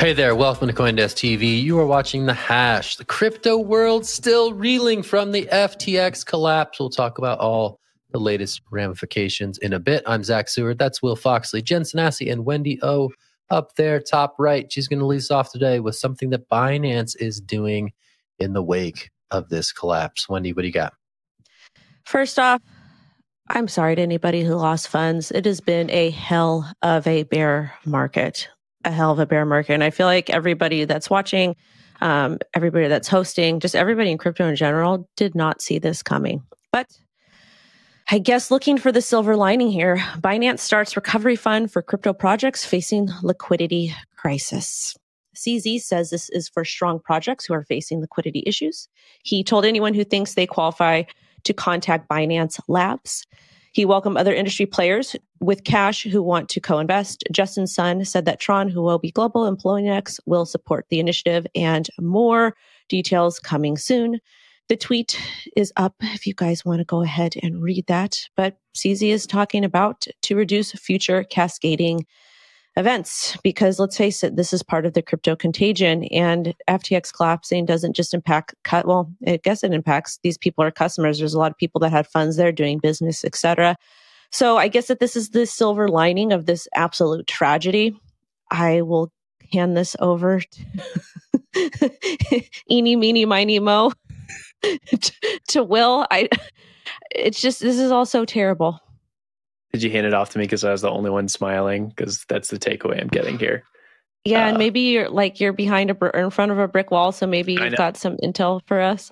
Hey there, welcome to Coindesk TV. You are watching The Hash. The crypto world still reeling from the FTX collapse. We'll talk about all the latest ramifications in a bit. I'm Zach Seward. That's Will Foxley, Jen Sanasie, and Wendy O up there, top right. She's going to lead us off today with something that Binance is doing in the wake of this collapse. Wendy, what do you got? First off, I'm sorry to anybody who lost funds. It has been a hell of a bear market, a hell of a bear market. And I feel like everybody that's watching, um, everybody that's hosting, just everybody in crypto in general did not see this coming. But I guess looking for the silver lining here, Binance starts recovery fund for crypto projects facing liquidity crisis. CZ says this is for strong projects who are facing liquidity issues. He told anyone who thinks they qualify to contact Binance Labs. He welcomed other industry players with cash who want to co-invest. Justin Sun said that Tron, Huobi Global, and Poloniex will support the initiative and more details coming soon. The tweet is up if you guys want to go ahead and read that. But CZ is talking about to reduce future cascading events because let's face it, this is part of the crypto contagion and FTX collapsing doesn't just impact cut. Well, I guess it impacts these people are customers. There's a lot of people that had funds there doing business, etc. So I guess that this is the silver lining of this absolute tragedy. I will hand this over to eeny, meeny, miny, mo to Will. I, it's just, this is all so terrible. Did you hand it off to me because I was the only one smiling? Because that's the takeaway I'm getting here. Yeah, uh, and maybe you're like you're behind a or in front of a brick wall, so maybe you've got some intel for us.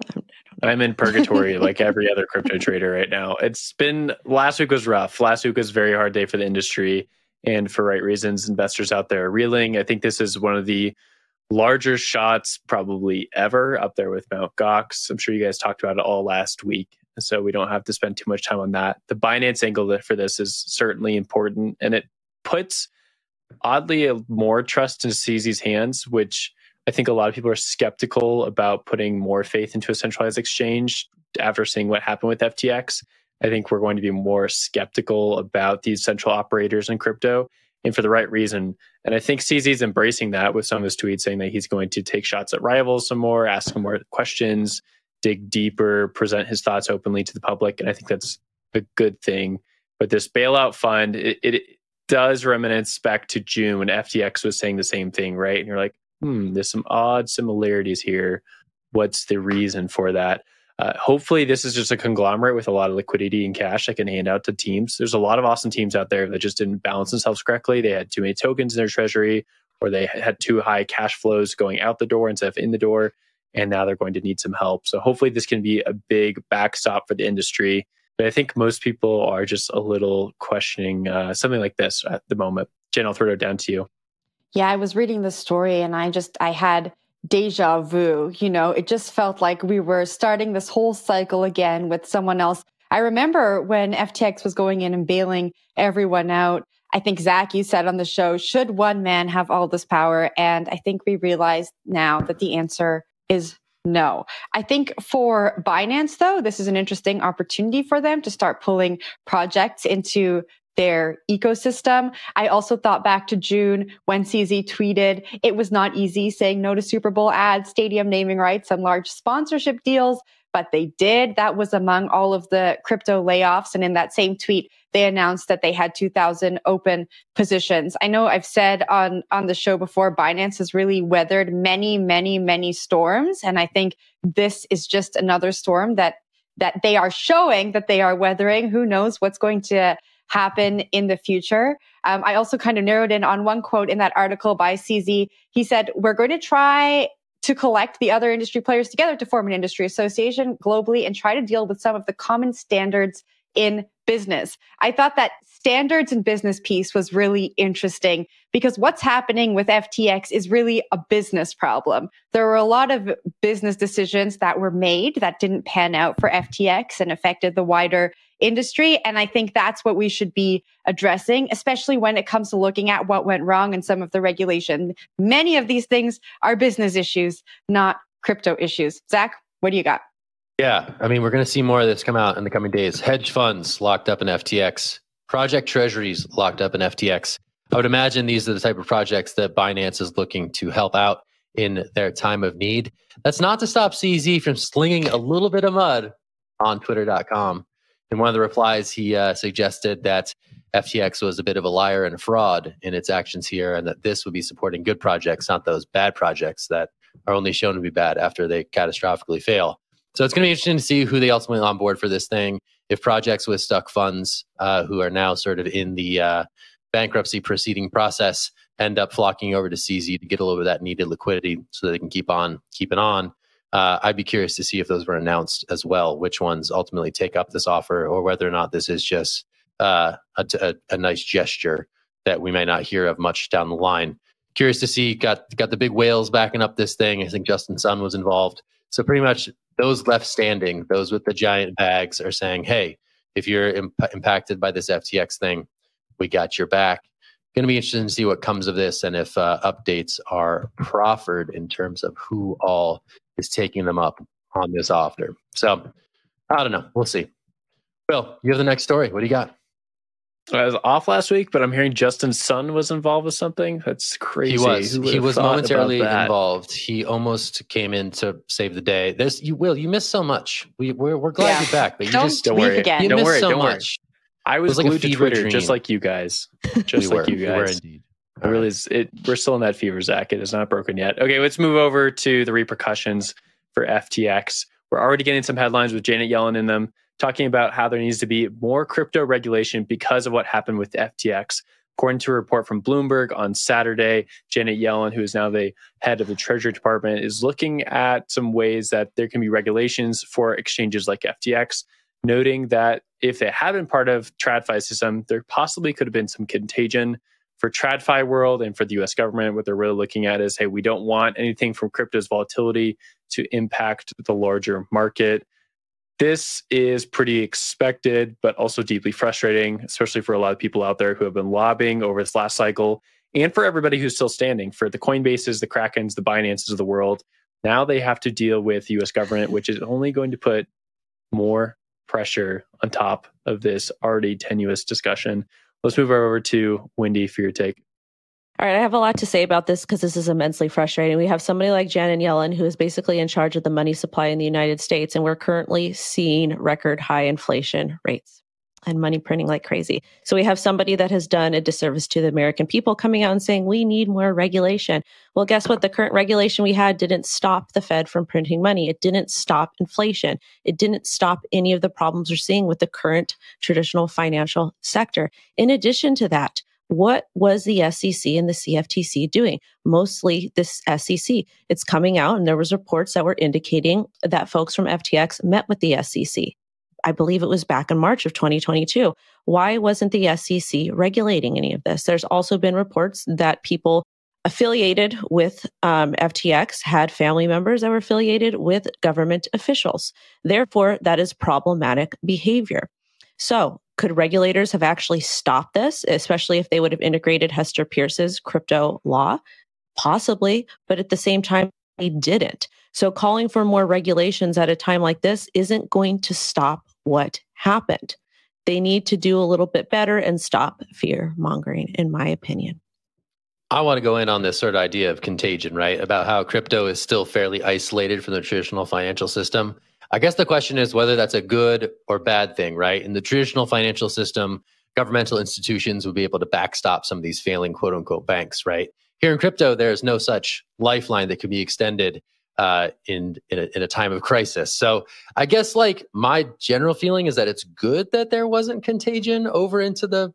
I'm in purgatory like every other crypto trader right now. It's been last week was rough. Last week was a very hard day for the industry, and for right reasons, investors out there are reeling. I think this is one of the larger shots probably ever up there with Mount Gox. I'm sure you guys talked about it all last week so we don't have to spend too much time on that. The Binance angle for this is certainly important, and it puts oddly more trust in CZ's hands, which I think a lot of people are skeptical about putting more faith into a centralized exchange after seeing what happened with FTX. I think we're going to be more skeptical about these central operators in crypto and for the right reason. And I think CZ's embracing that with some of his tweets saying that he's going to take shots at rivals some more, ask some more questions, dig deeper, present his thoughts openly to the public. And I think that's a good thing. But this bailout fund, it, it does reminisce back to June when FTX was saying the same thing, right? And you're like, hmm, there's some odd similarities here. What's the reason for that? Uh, hopefully, this is just a conglomerate with a lot of liquidity and cash that can hand out to teams. There's a lot of awesome teams out there that just didn't balance themselves correctly. They had too many tokens in their treasury, or they had too high cash flows going out the door instead of in the door and now they're going to need some help. So hopefully this can be a big backstop for the industry. But I think most people are just a little questioning uh, something like this at the moment. Jen, I'll throw it down to you. Yeah, I was reading the story and I just I had deja vu. You know, it just felt like we were starting this whole cycle again with someone else. I remember when FTX was going in and bailing everyone out. I think Zach, you said on the show, should one man have all this power? And I think we realize now that the answer is no. I think for Binance, though, this is an interesting opportunity for them to start pulling projects into their ecosystem. I also thought back to June when CZ tweeted it was not easy saying no to Super Bowl ads, stadium naming rights, and large sponsorship deals, but they did. That was among all of the crypto layoffs. And in that same tweet, they announced that they had 2000 open positions. I know I've said on, on the show before, Binance has really weathered many, many, many storms. And I think this is just another storm that, that they are showing that they are weathering. Who knows what's going to happen in the future. Um, I also kind of narrowed in on one quote in that article by CZ. He said, we're going to try to collect the other industry players together to form an industry association globally and try to deal with some of the common standards in business. I thought that standards and business piece was really interesting because what's happening with FTX is really a business problem. There were a lot of business decisions that were made that didn't pan out for FTX and affected the wider industry. And I think that's what we should be addressing, especially when it comes to looking at what went wrong and some of the regulation. Many of these things are business issues, not crypto issues. Zach, what do you got? Yeah, I mean, we're going to see more of this come out in the coming days. Hedge funds locked up in FTX, project treasuries locked up in FTX. I would imagine these are the type of projects that Binance is looking to help out in their time of need. That's not to stop CZ from slinging a little bit of mud on twitter.com in one of the replies, he uh, suggested that FTX was a bit of a liar and a fraud in its actions here, and that this would be supporting good projects, not those bad projects that are only shown to be bad after they catastrophically fail. So it's going to be interesting to see who they ultimately on board for this thing. If projects with stuck funds, uh, who are now sort of in the uh, bankruptcy proceeding process, end up flocking over to CZ to get a little bit of that needed liquidity so they can keep on keeping on uh, I'd be curious to see if those were announced as well, which ones ultimately take up this offer, or whether or not this is just uh, a, a, a, nice gesture that we may not hear of much down the line. Curious to see, got got the big whales backing up this thing. I think Justin Sun was involved. So pretty much those left standing, those with the giant bags, are saying, "Hey, if you're imp- impacted by this FTX thing, we got your back." Going to be interesting to see what comes of this and if uh, updates are proffered in terms of who all is taking them up on this offer. So I don't know. We'll see. Will, you have the next story. What do you got? I was off last week, but I'm hearing Justin Sun was involved with something. That's crazy. He was. He was momentarily involved. He almost came in to save the day. There's you. Will you missed so much. We we're, we're glad yeah. you're back, but you don't just don't worry. Again. You don't missed worry. so don't much. Worry. I was, was like glued to Twitter, dream. just like you guys. Just we like were. you guys. We were indeed. It really is. It, we're still in that fever, Zach. It is not broken yet. Okay, let's move over to the repercussions for FTX. We're already getting some headlines with Janet Yellen in them talking about how there needs to be more crypto regulation because of what happened with FTX. According to a report from Bloomberg on Saturday, Janet Yellen, who is now the head of the Treasury Department, is looking at some ways that there can be regulations for exchanges like FTX, noting that if they had been part of TradFi system, there possibly could have been some contagion for TradFi world and for the US government. What they're really looking at is, hey, we don't want anything from crypto's volatility to impact the larger market. This is pretty expected, but also deeply frustrating, especially for a lot of people out there who have been lobbying over this last cycle and for everybody who's still standing for the Coinbases, the Krakens, the Binances of the world. Now they have to deal with US government, which is only going to put more pressure on top of this already tenuous discussion. Let's move over to Wendy for your take. All right, I have a lot to say about this because this is immensely frustrating. We have somebody like Janet Yellen who is basically in charge of the money supply in the United States, and we're currently seeing record high inflation rates and money printing like crazy. So we have somebody that has done a disservice to the American people coming out and saying we need more regulation. Well, guess what? The current regulation we had didn't stop the Fed from printing money. It didn't stop inflation. It didn't stop any of the problems we're seeing with the current traditional financial sector. In addition to that, what was the SEC and the CFTC doing? Mostly this SEC. It's coming out, and there was reports that were indicating that folks from FTX met with the SEC. I believe it was back in March of 2022. Why wasn't the SEC regulating any of this? There's also been reports that people affiliated with um, FTX had family members that were affiliated with government officials. Therefore, that is problematic behavior. So Could regulators have actually stopped this, especially if they would have integrated Hester Peirce's crypto law? Possibly, but at the same time, they didn't. So calling for more regulations at a time like this isn't going to stop what happened. They need to do a little bit better and stop fear mongering, in my opinion. I want to go in on this sort of idea of contagion, right? About how crypto is still fairly isolated from the traditional financial system. I guess the question is whether that's a good or bad thing, right? In the traditional financial system, governmental institutions would be able to backstop some of these failing quote unquote banks, right? Here in crypto, there's no such lifeline that can be extended uh, in in a, in a time of crisis. So I guess like my general feeling is that it's good that there wasn't contagion over into the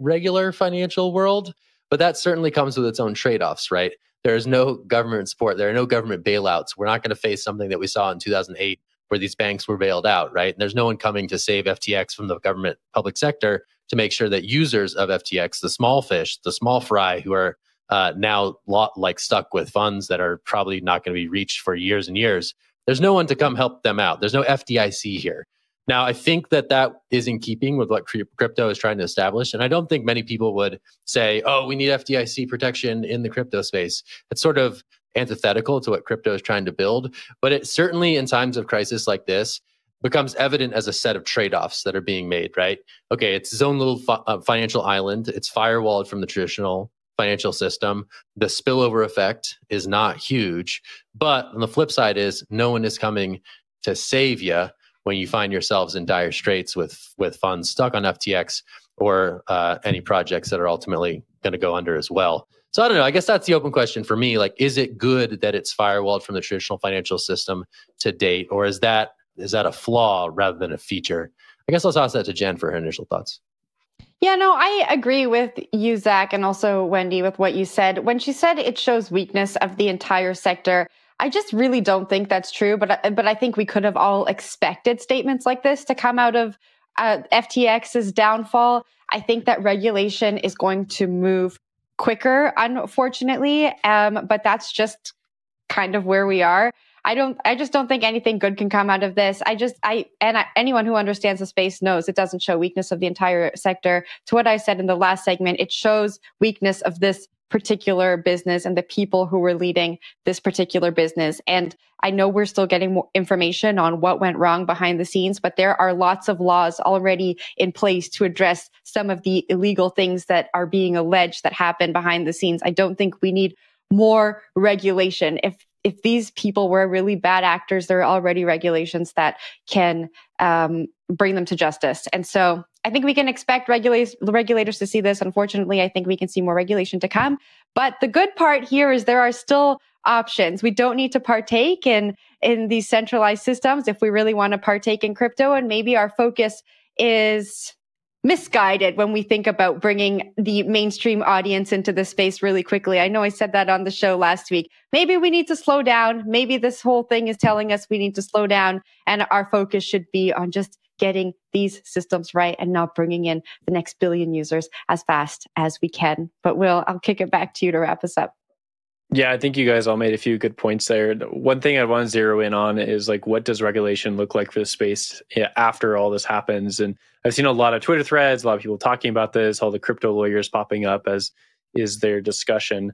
regular financial world but that certainly comes with its own trade offs, right? There is no government support. There are no government bailouts. We're not going to face something that we saw in 2008 where these banks were bailed out, right? And there's no one coming to save FTX from the government public sector to make sure that users of FTX, the small fish, the small fry who are uh, now lot, like stuck with funds that are probably not going to be reached for years and years, there's no one to come help them out. There's no FDIC here. Now, I think that that is in keeping with what crypto is trying to establish. And I don't think many people would say, oh, we need FDIC protection in the crypto space. It's sort of antithetical to what crypto is trying to build. But it certainly, in times of crisis like this, becomes evident as a set of trade offs that are being made, right? Okay, it's its own little fi- uh, financial island, it's firewalled from the traditional financial system. The spillover effect is not huge. But on the flip side, is no one is coming to save you when you find yourselves in dire straits with with funds stuck on FTX or uh, any projects that are ultimately going to go under as well. So I don't know. I guess that's the open question for me. Like, is it good that it's firewalled from the traditional financial system to date, or is that is that a flaw rather than a feature? I guess I'll toss that to Jen for her initial thoughts. Yeah, no, I agree with you, Zach, and also Wendy with what you said. When she said it shows weakness of the entire sector, I just really don't think that's true. But but I think we could have all expected statements like this to come out of uh, FTX's downfall. I think that regulation is going to move quicker, unfortunately. Um, but that's just kind of where we are. I don't, I just don't think anything good can come out of this. I just, I, and I, anyone who understands the space knows it doesn't show weakness of the entire sector. To what I said in the last segment, it shows weakness of this particular business and the people who were leading this particular business. And I know we're still getting more information on what went wrong behind the scenes, but there are lots of laws already in place to address some of the illegal things that are being alleged that happened behind the scenes. I don't think we need more regulation. If if these people were really bad actors, there are already regulations that can um, bring them to justice. And so I think we can expect regulators, regulators to see this. Unfortunately, I think we can see more regulation to come. But the good part here is there are still options. We don't need to partake in, in these centralized systems if we really want to partake in crypto. And maybe our focus is misguided when we think about bringing the mainstream audience into the space really quickly. I know I said that on the show last week. Maybe we need to slow down. Maybe this whole thing is telling us we need to slow down and our focus should be on just getting these systems right and not bringing in the next billion users as fast as we can. But Will, I'll kick it back to you to wrap us up. Yeah, I think you guys all made a few good points there. One thing I want to zero in on is like, what does regulation look like for the space after all this happens? And I've seen a lot of Twitter threads, a lot of people talking about this, all the crypto lawyers popping up as is their discussion.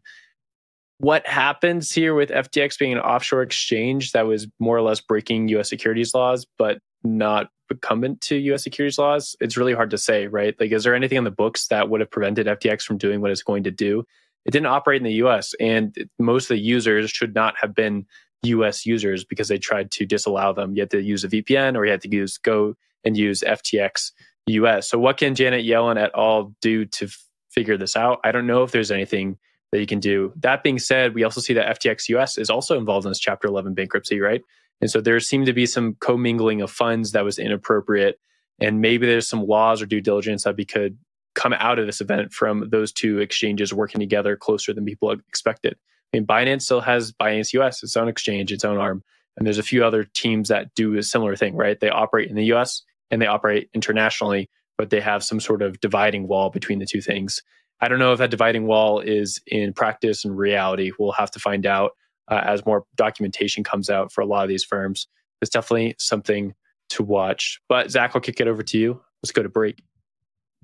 What happens here with FTX being an offshore exchange that was more or less breaking US securities laws, but not recumbent to US securities laws? It's really hard to say, right? Like, is there anything in the books that would have prevented FTX from doing what it's going to do? It didn't operate in the US, and most of the users should not have been US users because they tried to disallow them. You had to use a VPN or you had to use go and use FTX US. So, what can Janet Yellen et al. do to f- figure this out? I don't know if there's anything that you can do. That being said, we also see that FTX US is also involved in this Chapter 11 bankruptcy, right? And so there seemed to be some commingling of funds that was inappropriate. And maybe there's some laws or due diligence that we could come out of this event from those two exchanges working together closer than people expected. I mean, Binance still has Binance US, its own exchange, its own arm. And there's a few other teams that do a similar thing, right? They operate in the US and they operate internationally, but they have some sort of dividing wall between the two things. I don't know if that dividing wall is in practice and reality. We'll have to find out uh, as more documentation comes out for a lot of these firms. It's definitely something to watch. But Zach, I'll kick it over to you. Let's go to break.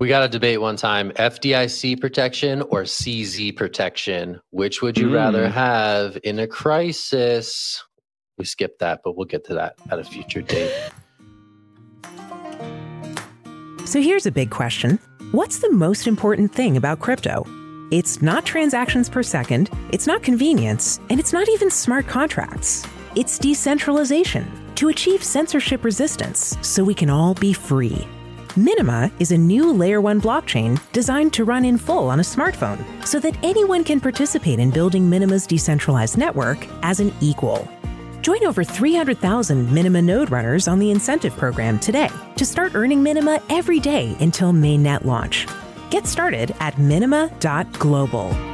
We got a debate one time FDIC protection or CZ protection. Which would you mm. rather have in a crisis? We skipped that, but we'll get to that at a future date. So here's a big question What's the most important thing about crypto? It's not transactions per second, it's not convenience, and it's not even smart contracts. It's decentralization to achieve censorship resistance so we can all be free. Minima is a new layer 1 blockchain designed to run in full on a smartphone so that anyone can participate in building Minima's decentralized network as an equal. Join over 300,000 Minima node runners on the incentive program today to start earning Minima every day until mainnet launch. Get started at minima.global.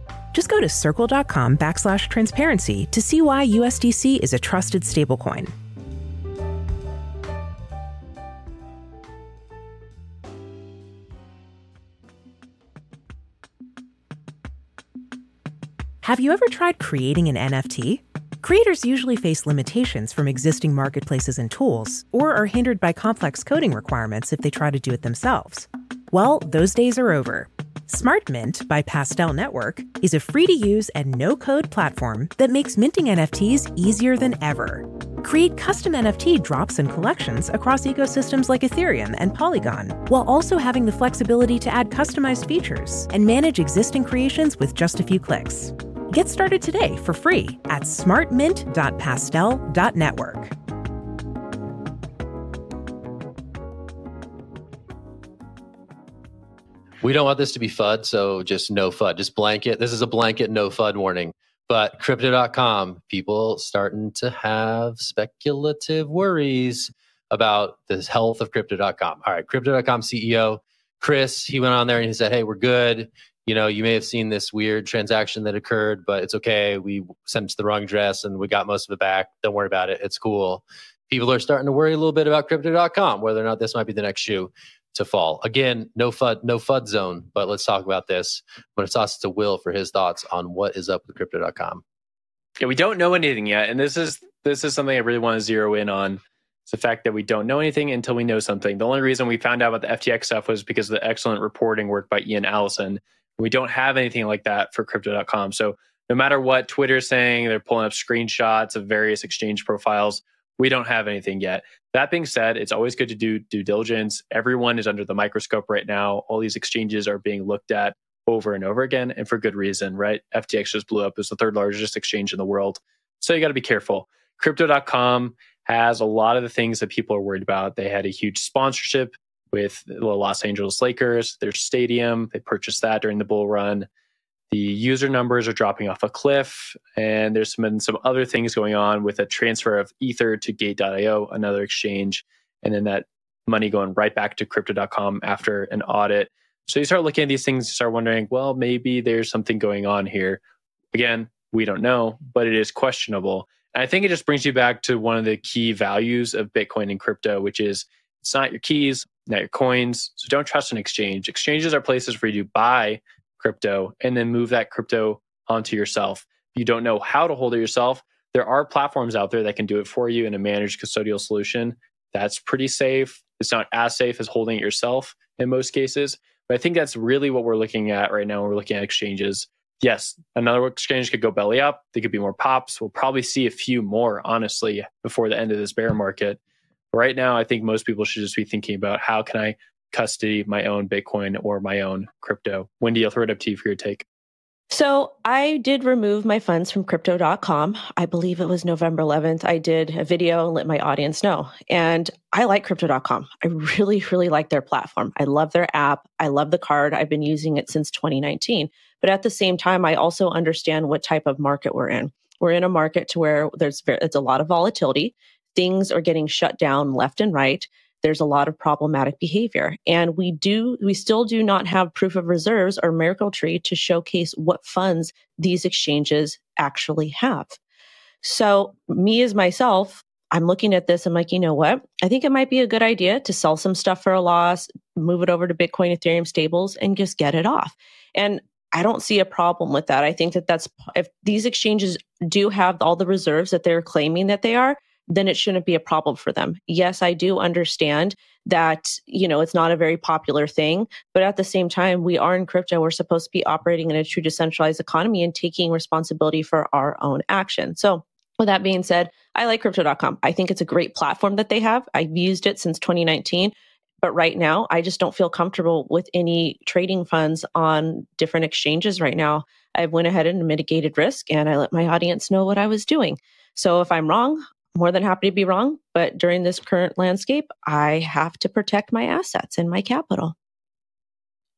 Just go to circle.com backslash transparency to see why USDC is a trusted stablecoin. Have you ever tried creating an NFT? Creators usually face limitations from existing marketplaces and tools, or are hindered by complex coding requirements if they try to do it themselves. Well, those days are over. SmartMint by Pastel Network is a free to use and no code platform that makes minting NFTs easier than ever. Create custom NFT drops and collections across ecosystems like Ethereum and Polygon, while also having the flexibility to add customized features and manage existing creations with just a few clicks. Get started today for free at smartmint.pastel.network. We don't want this to be FUD, so just no FUD. Just blanket. This is a blanket no FUD warning. But crypto.com, people starting to have speculative worries about the health of crypto.com. All right, crypto.com CEO Kris, he went on there and he said, Hey, we're good. You know, you may have seen this weird transaction that occurred, but it's okay. We sent it to the wrong address and we got most of it back. Don't worry about it. It's cool. People are starting to worry a little bit about crypto.com, whether or not this might be the next shoe to fall. Again, no FUD, no FUD zone, but let's talk about this. I'm going to toss it to Will for his thoughts on what is up with crypto.com. Yeah, we don't know anything yet. And this is this is something I really want to zero in on. It's the fact that we don't know anything until we know something. The only reason we found out about the FTX stuff was because of the excellent reporting work by Ian Allison. We don't have anything like that for crypto.com. So no matter what Twitter is saying, they're pulling up screenshots of various exchange profiles. We don't have anything yet. That being said, it's always good to do due diligence. Everyone is under the microscope right now. All these exchanges are being looked at over and over again, and for good reason, right? FTX just blew up. It's the third largest exchange in the world. So you got to be careful. Crypto.com has a lot of the things that people are worried about. They had a huge sponsorship with the Los Angeles Lakers, their stadium. They purchased that during the bull run the user numbers are dropping off a cliff and there's been some other things going on with a transfer of ether to gate.io another exchange and then that money going right back to crypto.com after an audit. So you start looking at these things you start wondering well maybe there's something going on here. Again we don't know but it is questionable. And i think it just brings you back to one of the key values of bitcoin and crypto which is it's not your keys not your coins so don't trust an exchange. Exchanges are places where you buy crypto and then move that crypto onto yourself. If you don't know how to hold it yourself, there are platforms out there that can do it for you in a managed custodial solution. That's pretty safe. It's not as safe as holding it yourself in most cases. But I think that's really what we're looking at right now. When we're looking at exchanges. Yes, another exchange could go belly up. There could be more pops. We'll probably see a few more, honestly, before the end of this bear market. Right now, I think most people should just be thinking about how can I custody my own Bitcoin or my own crypto. Wendy, I'll throw it up to you for your take. So I did remove my funds from crypto.com. I believe it was November 11th. I did a video and let my audience know. And I like crypto.com. I really, really like their platform. I love their app. I love the card. I've been using it since 2019. But at the same time, I also understand what type of market we're in. We're in a market to where there's it's a lot of volatility. Things are getting shut down left and right. There's a lot of problematic behavior. And we do, we still do not have proof of reserves or Merkle tree to showcase what funds these exchanges actually have. So me as myself, I'm looking at this. I'm like, you know what? I think it might be a good idea to sell some stuff for a loss, move it over to Bitcoin, Ethereum stables, and just get it off. And I don't see a problem with that. I think that that's if these exchanges do have all the reserves that they're claiming that they are, then it shouldn't be a problem for them. Yes, I do understand that, you know, it's not a very popular thing, but at the same time, we are in crypto. We're supposed to be operating in a true decentralized economy and taking responsibility for our own action. So with that being said, I like crypto.com. I think it's a great platform that they have. I've used it since 2019. But right now, I just don't feel comfortable with any trading funds on different exchanges right now. I went ahead and mitigated risk and I let my audience know what I was doing. So if I'm wrong, more than happy to be wrong. But during this current landscape, I have to protect my assets and my capital.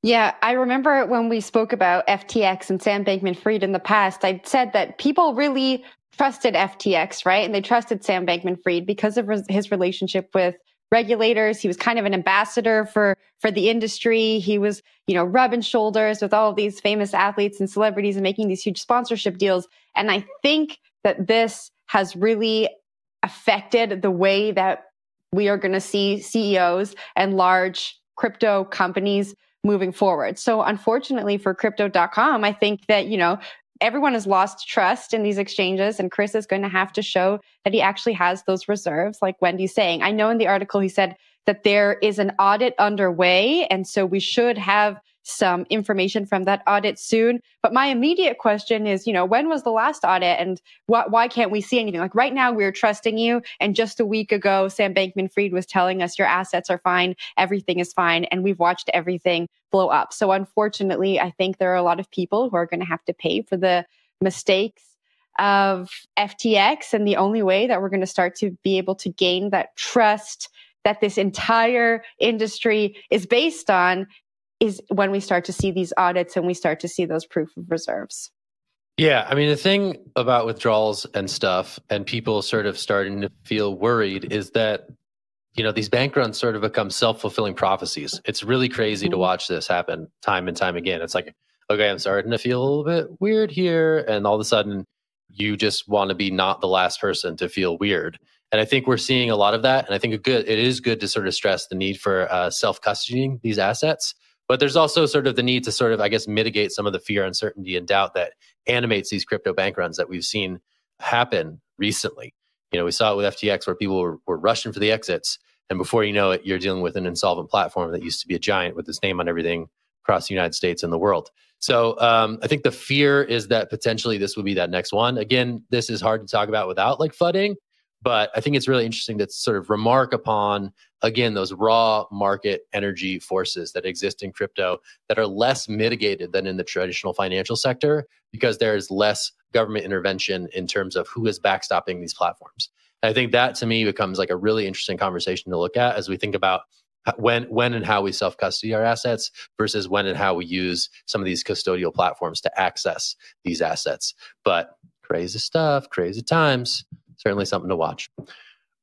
Yeah, I remember when we spoke about FTX and Sam Bankman Fried in the past, I said that people really trusted FTX, right? And they trusted Sam Bankman Fried because of his relationship with regulators. He was kind of an ambassador for, for the industry. He was, you know, rubbing shoulders with all of these famous athletes and celebrities and making these huge sponsorship deals. And I think that this has really affected the way that we are going to see CEOs and large crypto companies moving forward. So unfortunately for crypto.com, I think that, you know, everyone has lost trust in these exchanges and Kris is going to have to show that he actually has those reserves like Wendy's saying. I know in the article he said that there is an audit underway and so we should have some information from that audit soon. But my immediate question is, you know, when was the last audit and wh- why can't we see anything? Like right now, we're trusting you. And just a week ago, Sam Bankman Fried was telling us your assets are fine, everything is fine. And we've watched everything blow up. So unfortunately, I think there are a lot of people who are going to have to pay for the mistakes of FTX. And the only way that we're going to start to be able to gain that trust that this entire industry is based on is when we start to see these audits and we start to see those proof of reserves. Yeah, I mean the thing about withdrawals and stuff and people sort of starting to feel worried is that you know these bank runs sort of become self-fulfilling prophecies. It's really crazy mm-hmm. to watch this happen time and time again. It's like okay, I'm starting to feel a little bit weird here and all of a sudden you just want to be not the last person to feel weird. And I think we're seeing a lot of that. And I think it good it is good to sort of stress the need for uh, self custodying these assets but there's also sort of the need to sort of, I guess, mitigate some of the fear, uncertainty, and doubt that animates these crypto bank runs that we've seen happen recently. You know, we saw it with FTX where people were, were rushing for the exits. And before you know it, you're dealing with an insolvent platform that used to be a giant with its name on everything across the United States and the world. So um, I think the fear is that potentially this would be that next one. Again, this is hard to talk about without like FUDing, but I think it's really interesting to sort of remark upon, again, those raw market energy forces that exist in crypto that are less mitigated than in the traditional financial sector because there's less government intervention in terms of who is backstopping these platforms. And I think that to me becomes like a really interesting conversation to look at as we think about when when and how we self custody our assets versus when and how we use some of these custodial platforms to access these assets. But crazy stuff, crazy times certainly something to watch.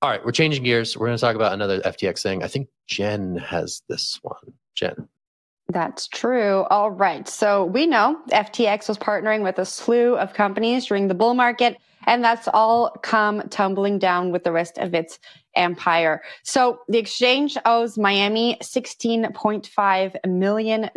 All right, we're changing gears. We're going to talk about another FTX thing. I think Jen has this one. Jen. That's true. All right. So we know FTX was partnering with a slew of companies during the bull market, and that's all come tumbling down with the rest of its empire. So the exchange owes Miami $16.5 million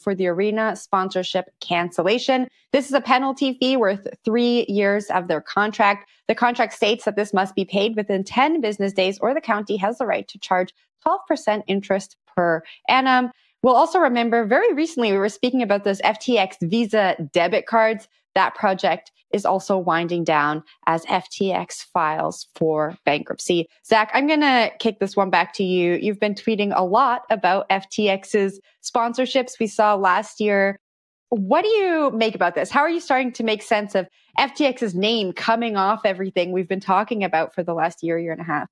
for the arena sponsorship cancellation. This is a penalty fee worth three years of their contract. The contract states that this must be paid within 10 business days or the county has the right to charge 12% interest per annum. We'll also remember very recently we were speaking about those FTX Visa debit cards. That project is also winding down as FTX files for bankruptcy. Zach, I'm going to kick this one back to you. You've been tweeting a lot about FTX's sponsorships we saw last year. What do you make about this? How are you starting to make sense of FTX's name coming off everything we've been talking about for the last year, year and a half?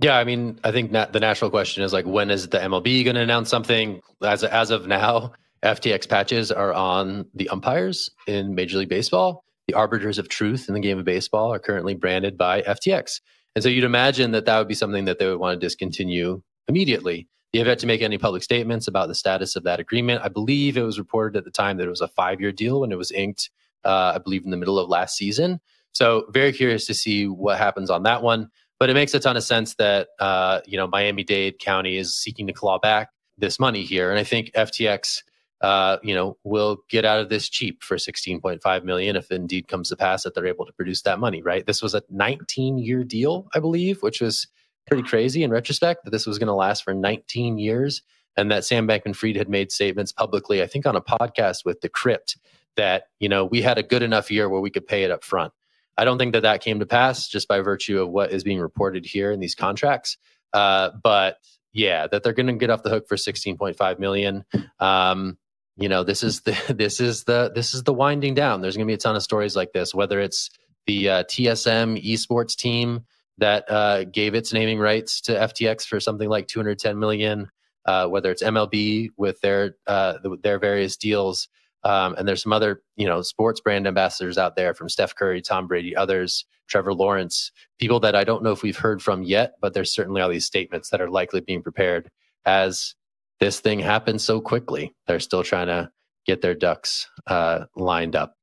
Yeah, I mean, I think the natural question is like, when is the MLB going to announce something? As as of now, FTX patches are on the umpires in Major League Baseball. the arbiters of truth in the game of baseball are currently branded by FTX. And so you'd imagine that that would be something that they would want to discontinue immediately. They have yet to make any public statements about the status of that agreement. I believe it was reported at the time that it was a five year deal when it was inked, uh, I believe, in the middle of last season. So very curious to see what happens on that one. But it makes a ton of sense that uh, you know Miami Dade County is seeking to claw back this money here, and I think FTX uh, you know, will get out of this cheap for 16.5 million if indeed comes to pass that they're able to produce that money, right? This was a 19 year deal, I believe, which was pretty crazy in retrospect that this was going to last for 19 years. And that Sam Bankman Fried had made statements publicly, I think on a podcast with The Crypt, that, you know, we had a good enough year where we could pay it up front. I don't think that that came to pass just by virtue of what is being reported here in these contracts. Uh, but yeah, that they're going to get off the hook for 16.5 million. Um, you know this is the this is the this is the winding down. There's going to be a ton of stories like this whether it's the uh, tsm esports team that uh, gave its naming rights to ftx for something like 210 million uh, whether it's mlb with their uh, their various deals um, and there's some other you know sports brand ambassadors out there from steph curry tom brady others trevor lawrence people that i don't know if we've heard from yet but there's certainly all these statements that are likely being prepared as this thing happened so quickly. They're still trying to get their ducks uh, lined up.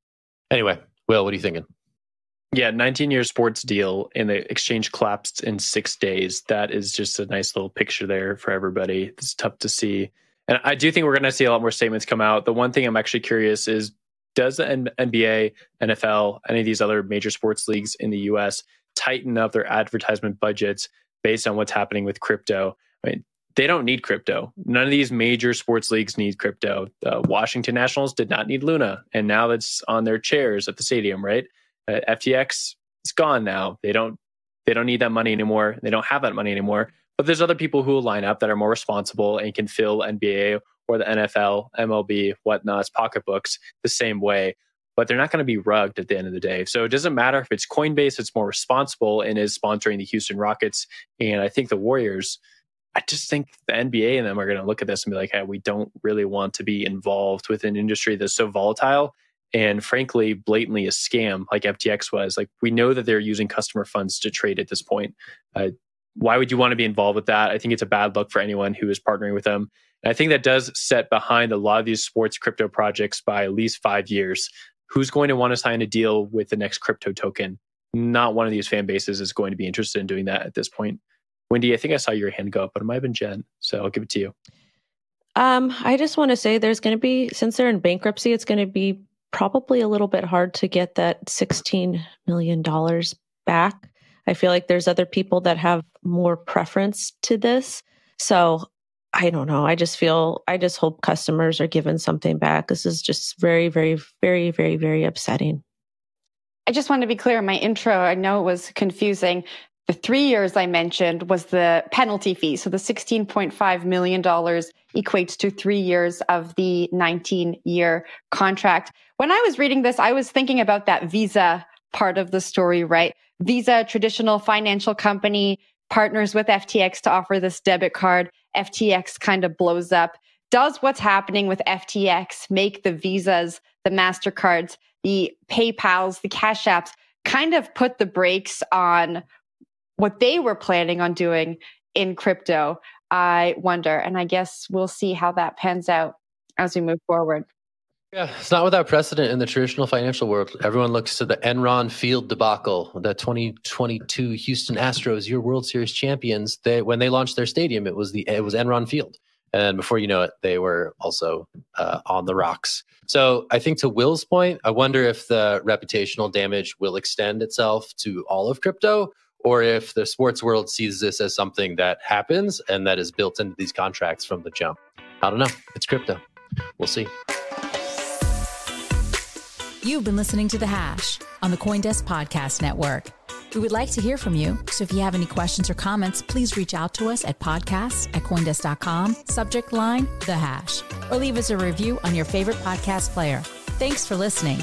Anyway, Will, what are you thinking? Yeah, 19 year sports deal and the exchange collapsed in six days. That is just a nice little picture there for everybody. It's tough to see. And I do think we're going to see a lot more statements come out. The one thing I'm actually curious is does the NBA, NFL, any of these other major sports leagues in the US tighten up their advertisement budgets based on what's happening with crypto? I mean, they don't need crypto. None of these major sports leagues need crypto. The Washington Nationals did not need Luna, and now it's on their chairs at the stadium, right? Uh, FTX is gone now. They don't they don't need that money anymore. They don't have that money anymore. But there's other people who will line up that are more responsible and can fill NBA or the NFL, MLB, whatnot's pocketbooks the same way. But they're not going to be rugged at the end of the day. So it doesn't matter if it's Coinbase, it's more responsible and is sponsoring the Houston Rockets. And I think the Warriors I just think the NBA and them are going to look at this and be like, hey, we don't really want to be involved with an industry that's so volatile and frankly, blatantly a scam like FTX was. Like, we know that they're using customer funds to trade at this point. Uh, why would you want to be involved with that? I think it's a bad look for anyone who is partnering with them. And I think that does set behind a lot of these sports crypto projects by at least five years. Who's going to want to sign a deal with the next crypto token? Not one of these fan bases is going to be interested in doing that at this point. Wendy, I think I saw your hand go up, but it might have been Jen. So I'll give it to you. Um, I just want to say there's going to be, since they're in bankruptcy, it's going to be probably a little bit hard to get that $16 million back. I feel like there's other people that have more preference to this. So I don't know. I just feel, I just hope customers are given something back. This is just very, very, very, very, very upsetting. I just want to be clear in my intro. I know it was confusing. The three years I mentioned was the penalty fee. So the $16.5 million equates to three years of the 19 year contract. When I was reading this, I was thinking about that Visa part of the story, right? Visa, traditional financial company, partners with FTX to offer this debit card. FTX kind of blows up. Does what's happening with FTX make the Visas, the MasterCards, the PayPals, the Cash Apps kind of put the brakes on what they were planning on doing in crypto. I wonder. And I guess we'll see how that pans out as we move forward. Yeah, it's not without precedent in the traditional financial world. Everyone looks to the Enron Field debacle, the 2022 Houston Astros, your World Series champions. They when they launched their stadium, it was the it was Enron Field, and before you know it, they were also uh, on the rocks. So I think to Will's point, I wonder if the reputational damage will extend itself to all of crypto, or if the sports world sees this as something that happens and that is built into these contracts from the jump. I don't know. It's crypto. We'll see. You've been listening to The Hash on the Coindesk Podcast Network. We would like to hear from you. So if you have any questions or comments, please reach out to us at podcasts at Coindesk.com, subject line The Hash, or leave us a review on your favorite podcast player. Thanks for listening.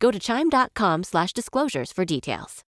Go to chime.com slash disclosures for details.